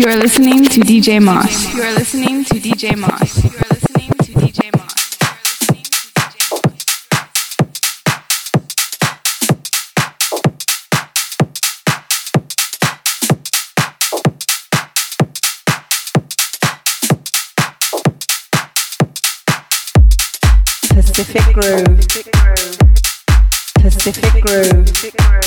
You are listening to DJ Moss. You are listening to DJ Moss. You are listening to DJ Moss. Pacific Groove. Pacific Groove. Pacific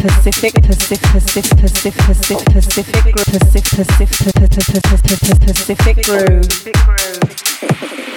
Pacific Pacific Pacific Pacific Pacific Pacific Pacific Pacific Pacific Pacific Pacific Groove.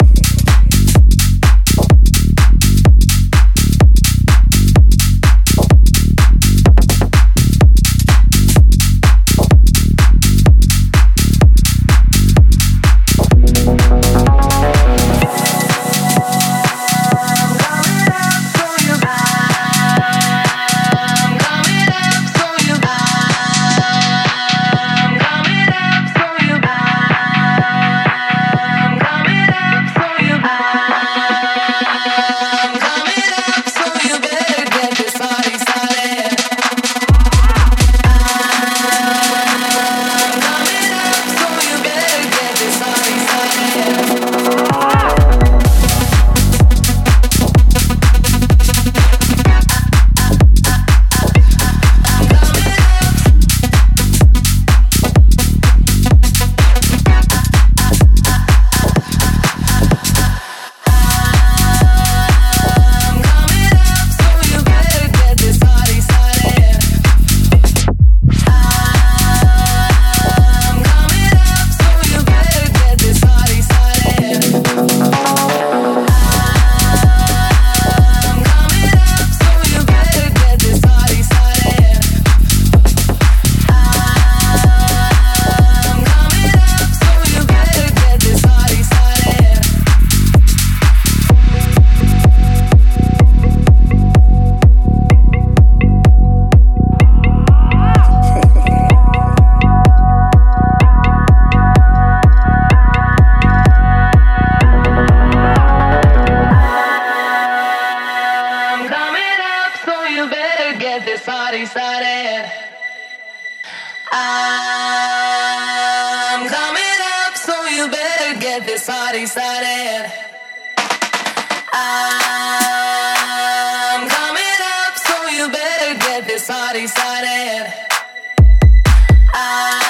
better get this party started. I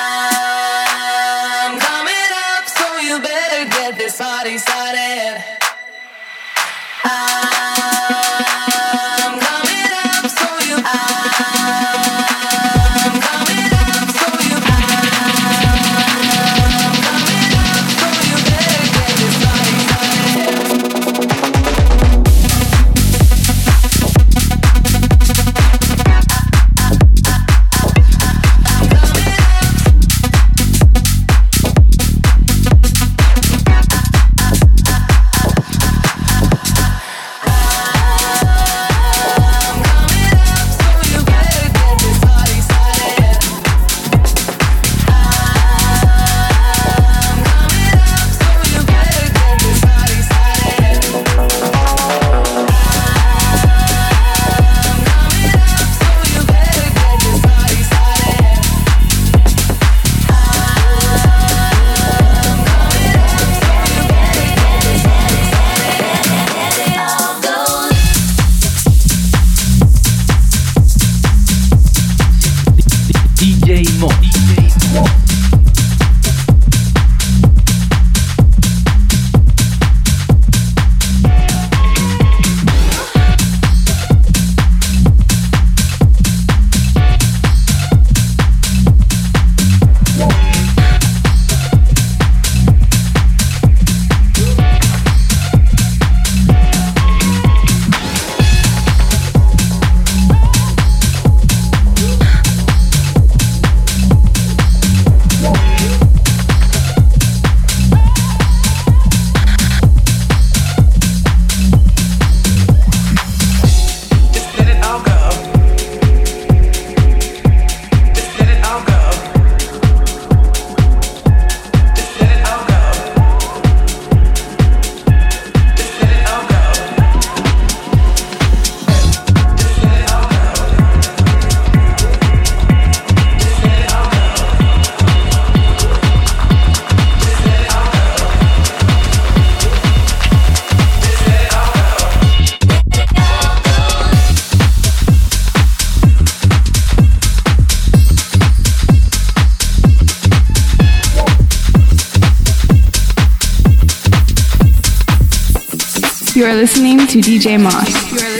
to DJ Moss.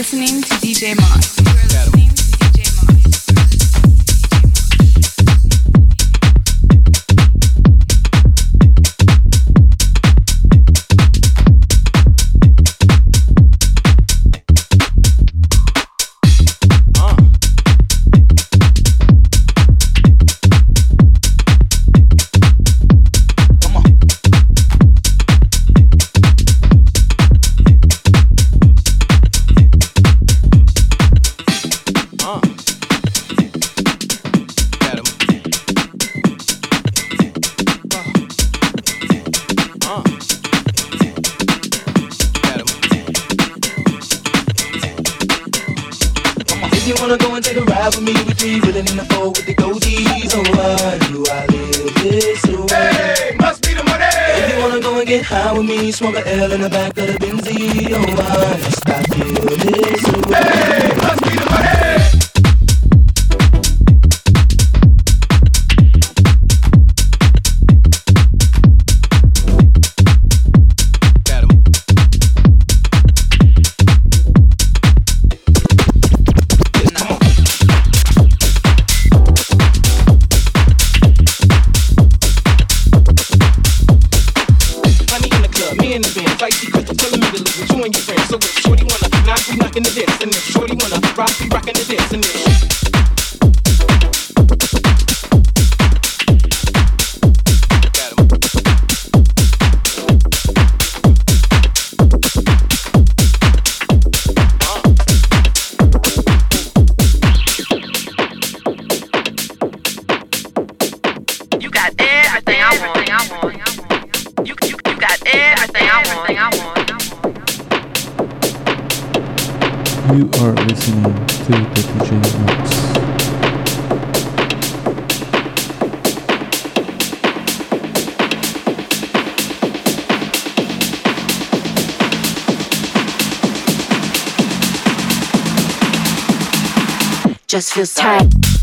Just feels tight.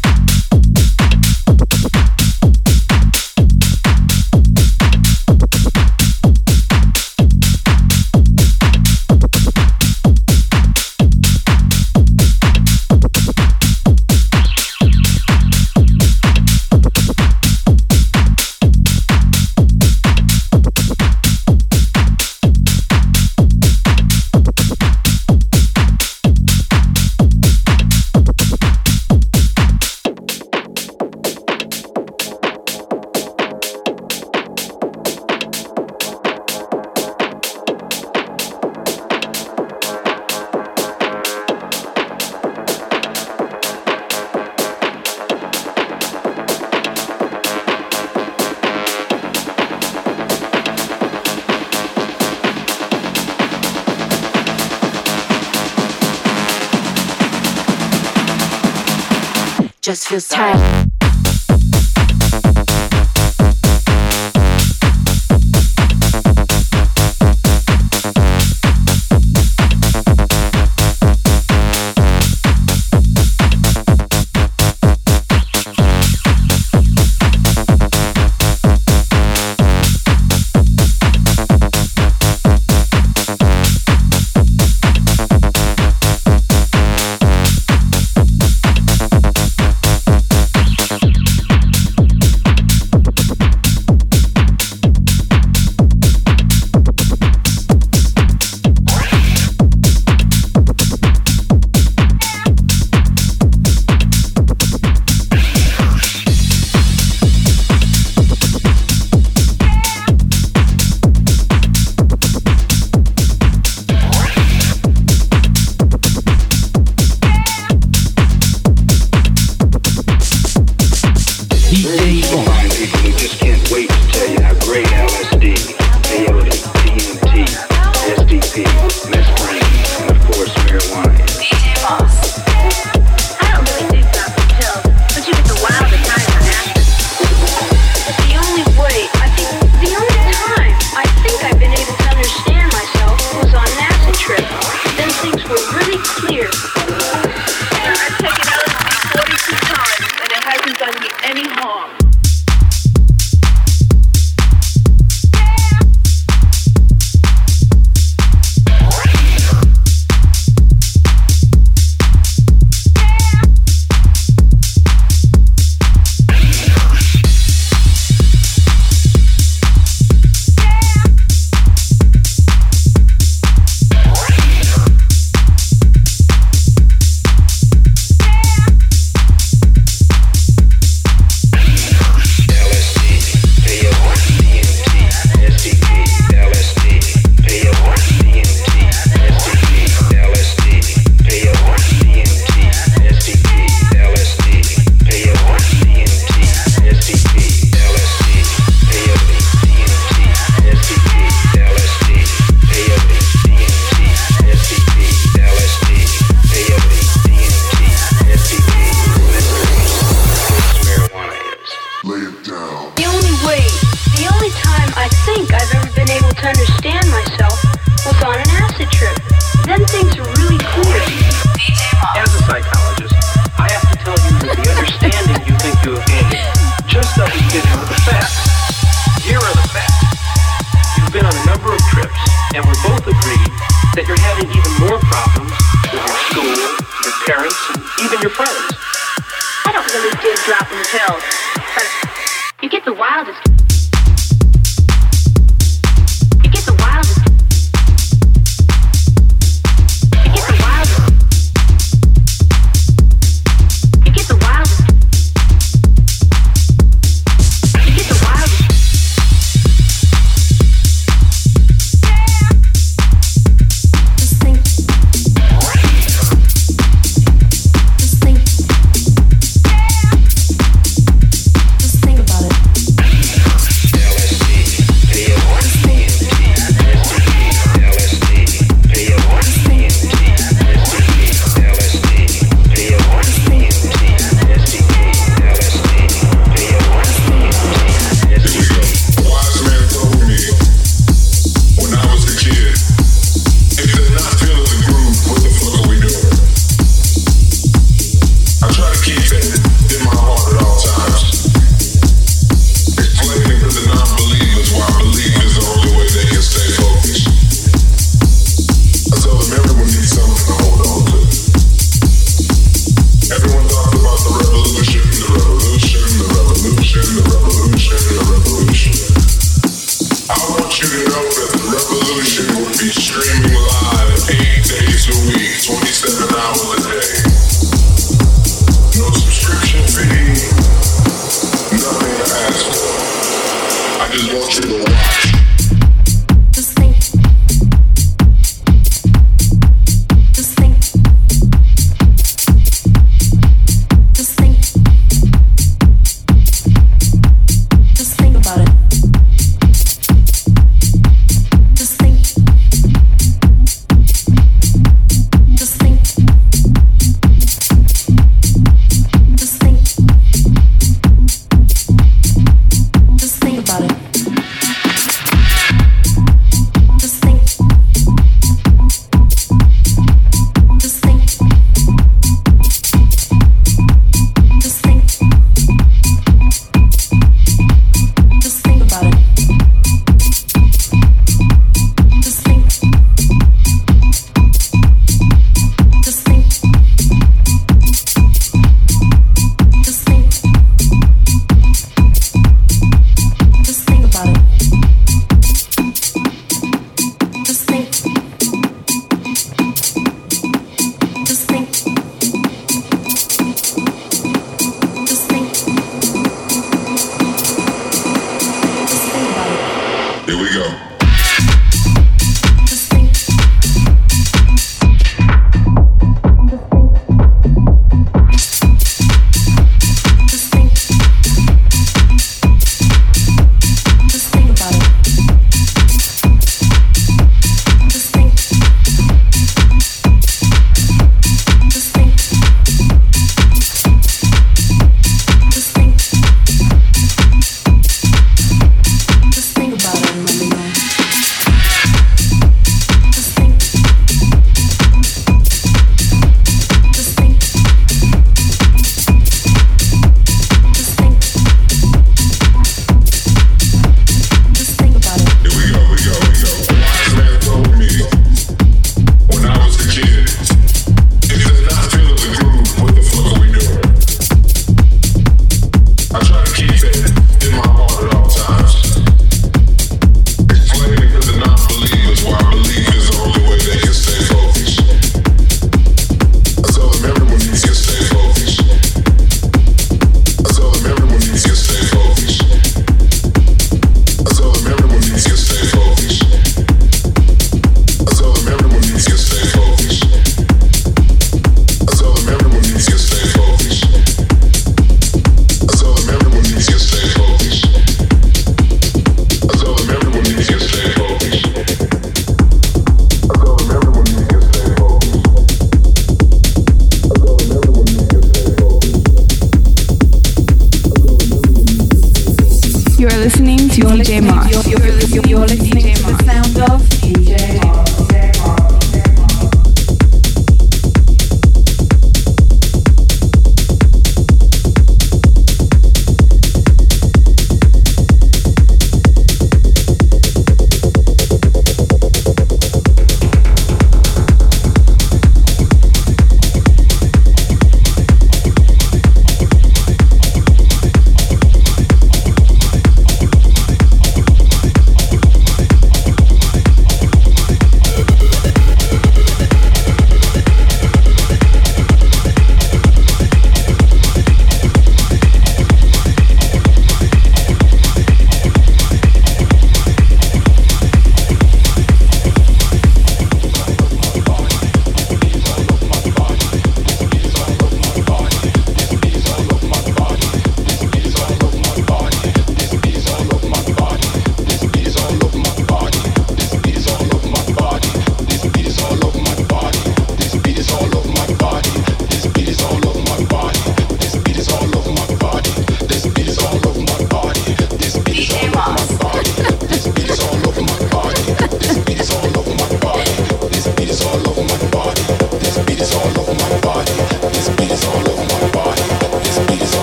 Just feels tight. you get the wildest. Streaming live eight days a week,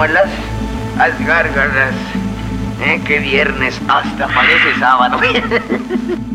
Muelas. Haz gárgaras. ¿Eh? Qué viernes, hasta parece sábado.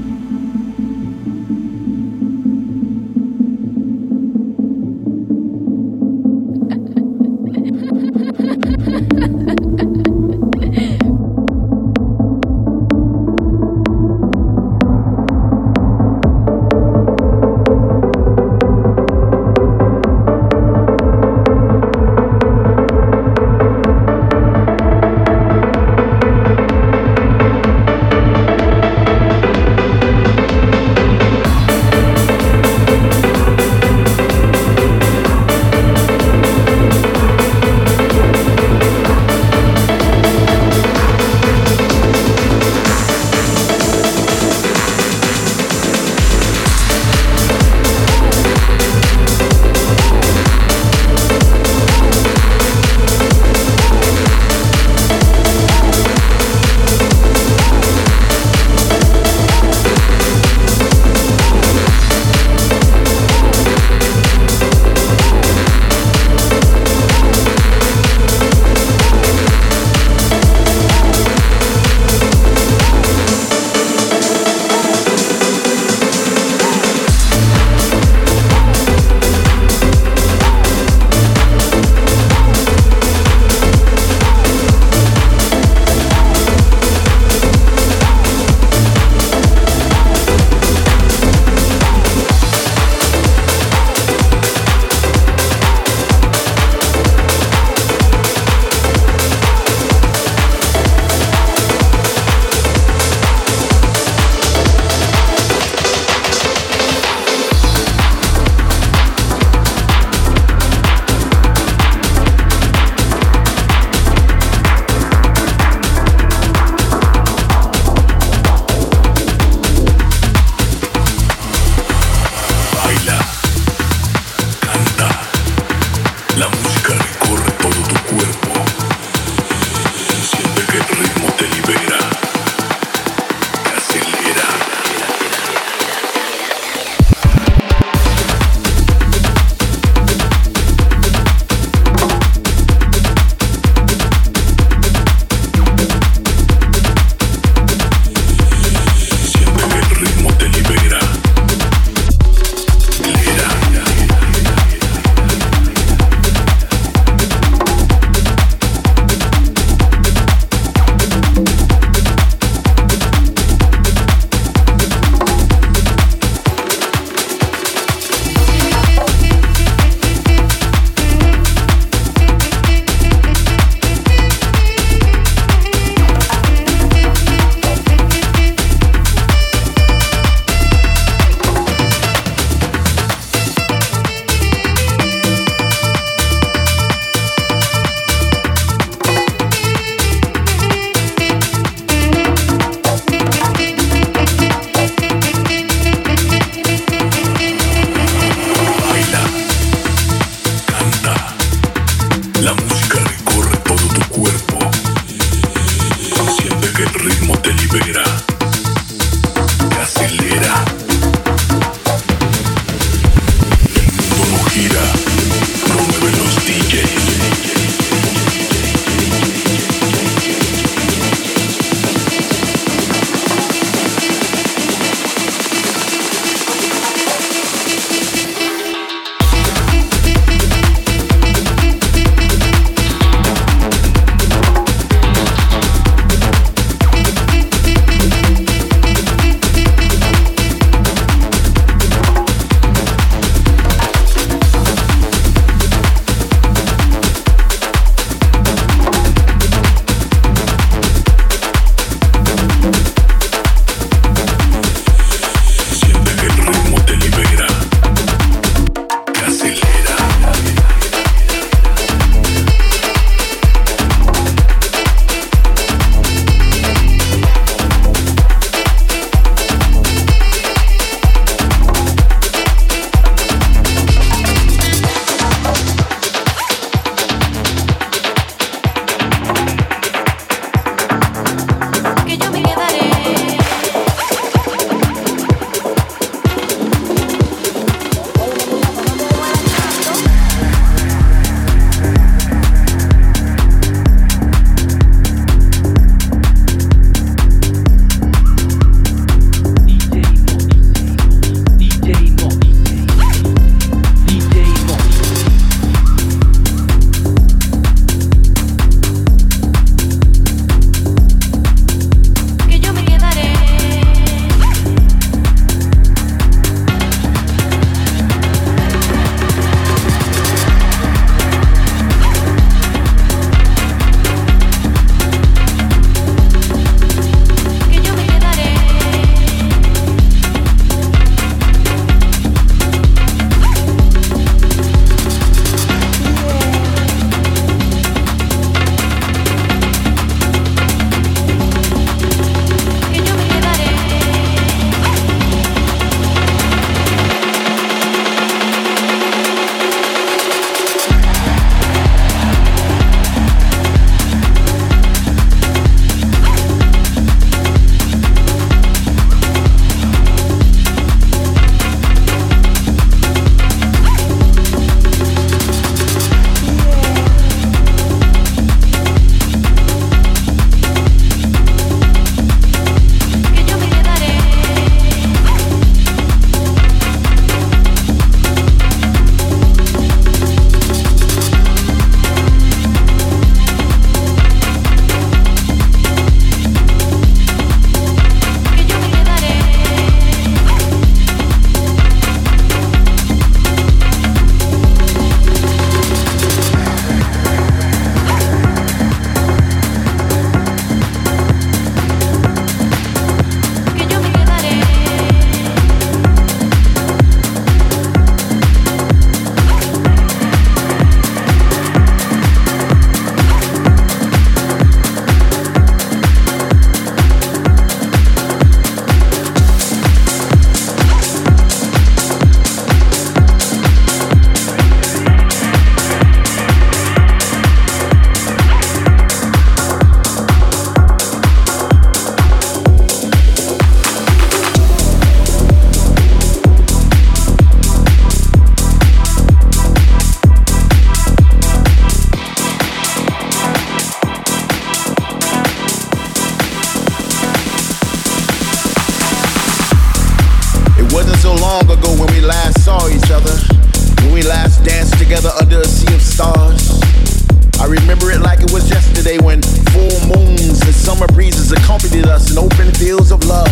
yesterday when full moons and summer breezes accompanied us in open fields of love.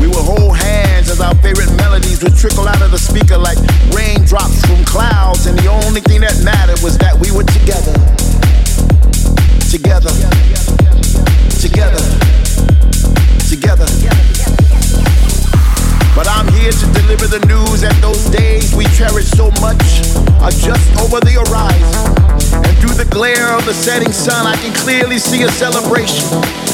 We would hold hands as our favorite melodies would trickle out of the speaker like raindrops from clouds, and the only thing that mattered was that we were together. Together. Together. Together. But I'm here to deliver the news that those days we cherish so much are just over the horizon. Through the glare of the setting sun, I can clearly see a celebration.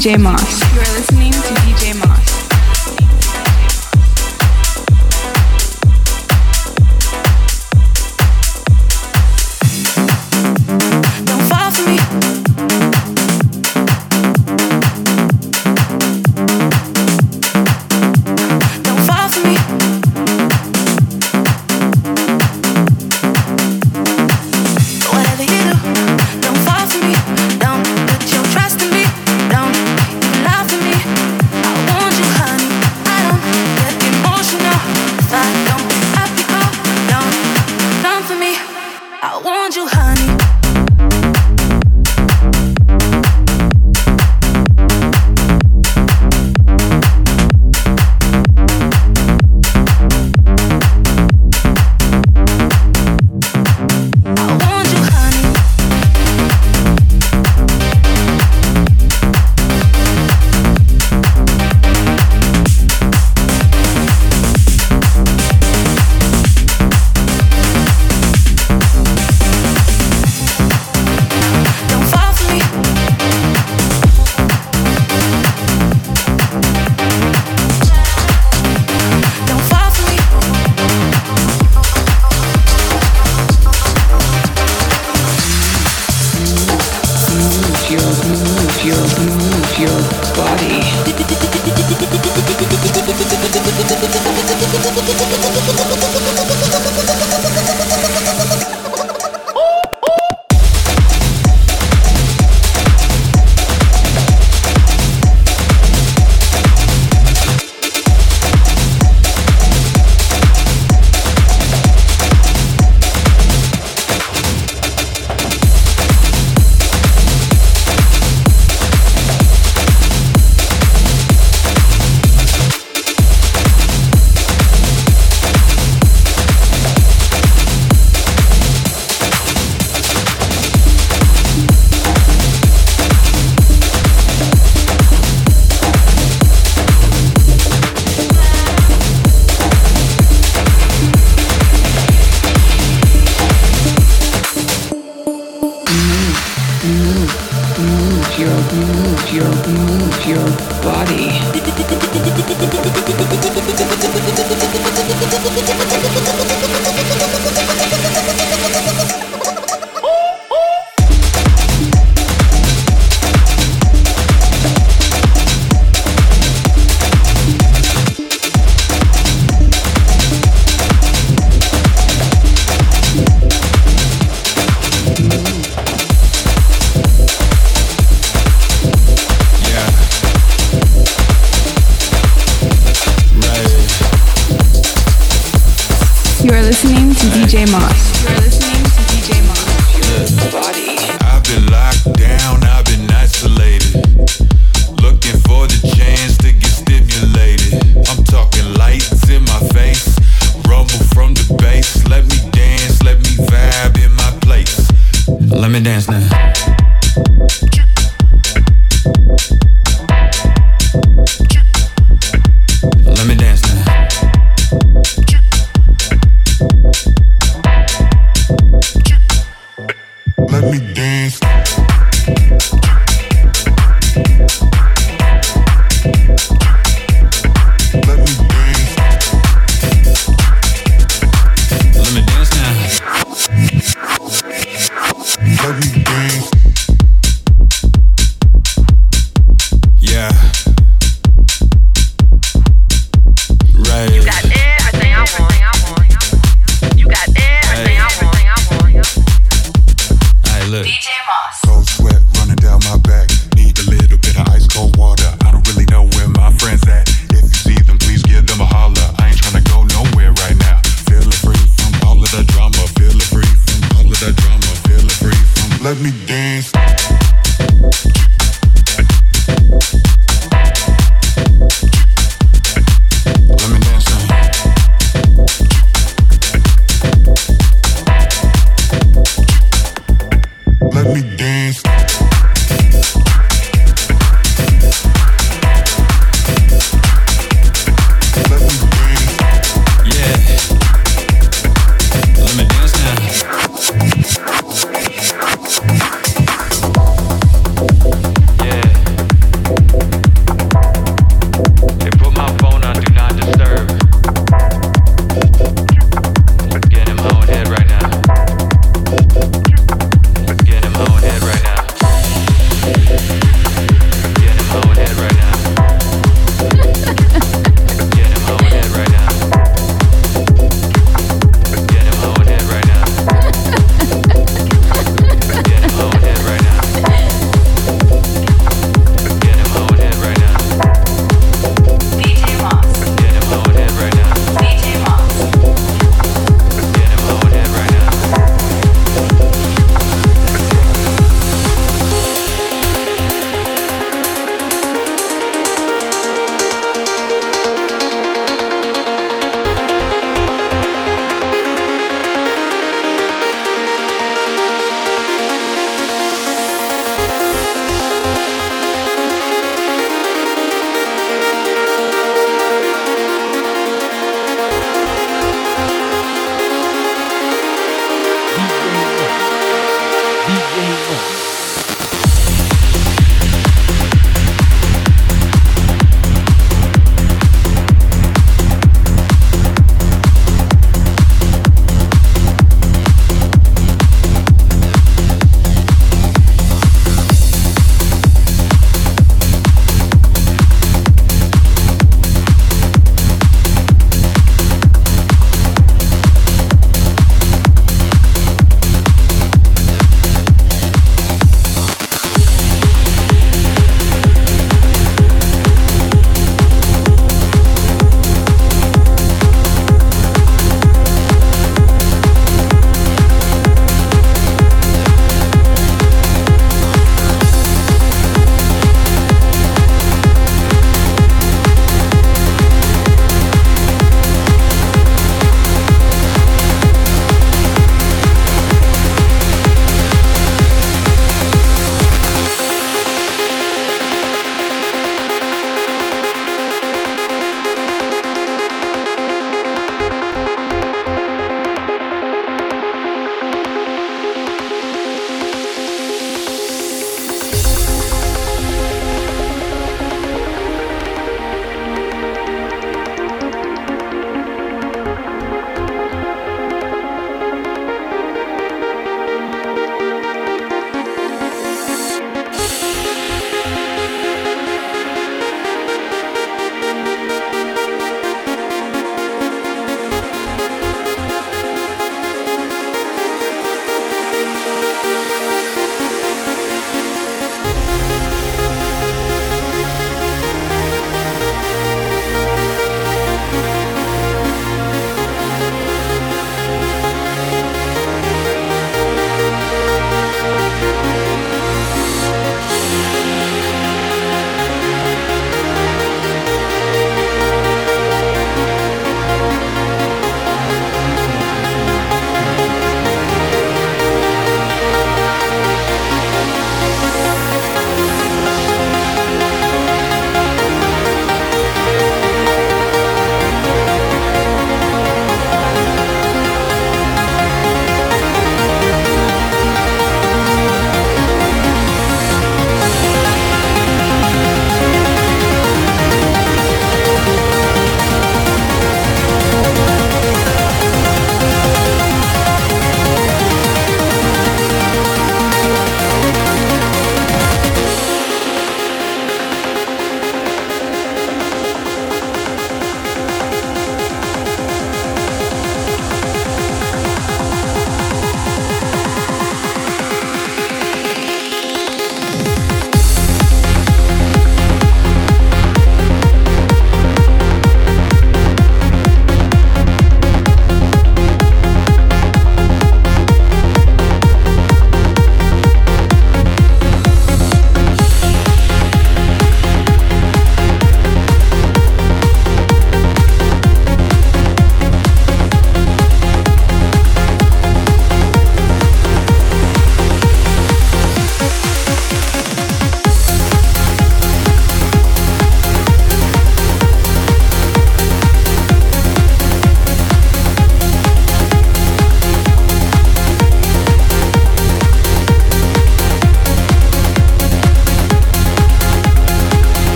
DJ Moss. Let me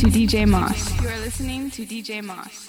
to DJ Moss. You are listening to DJ Moss.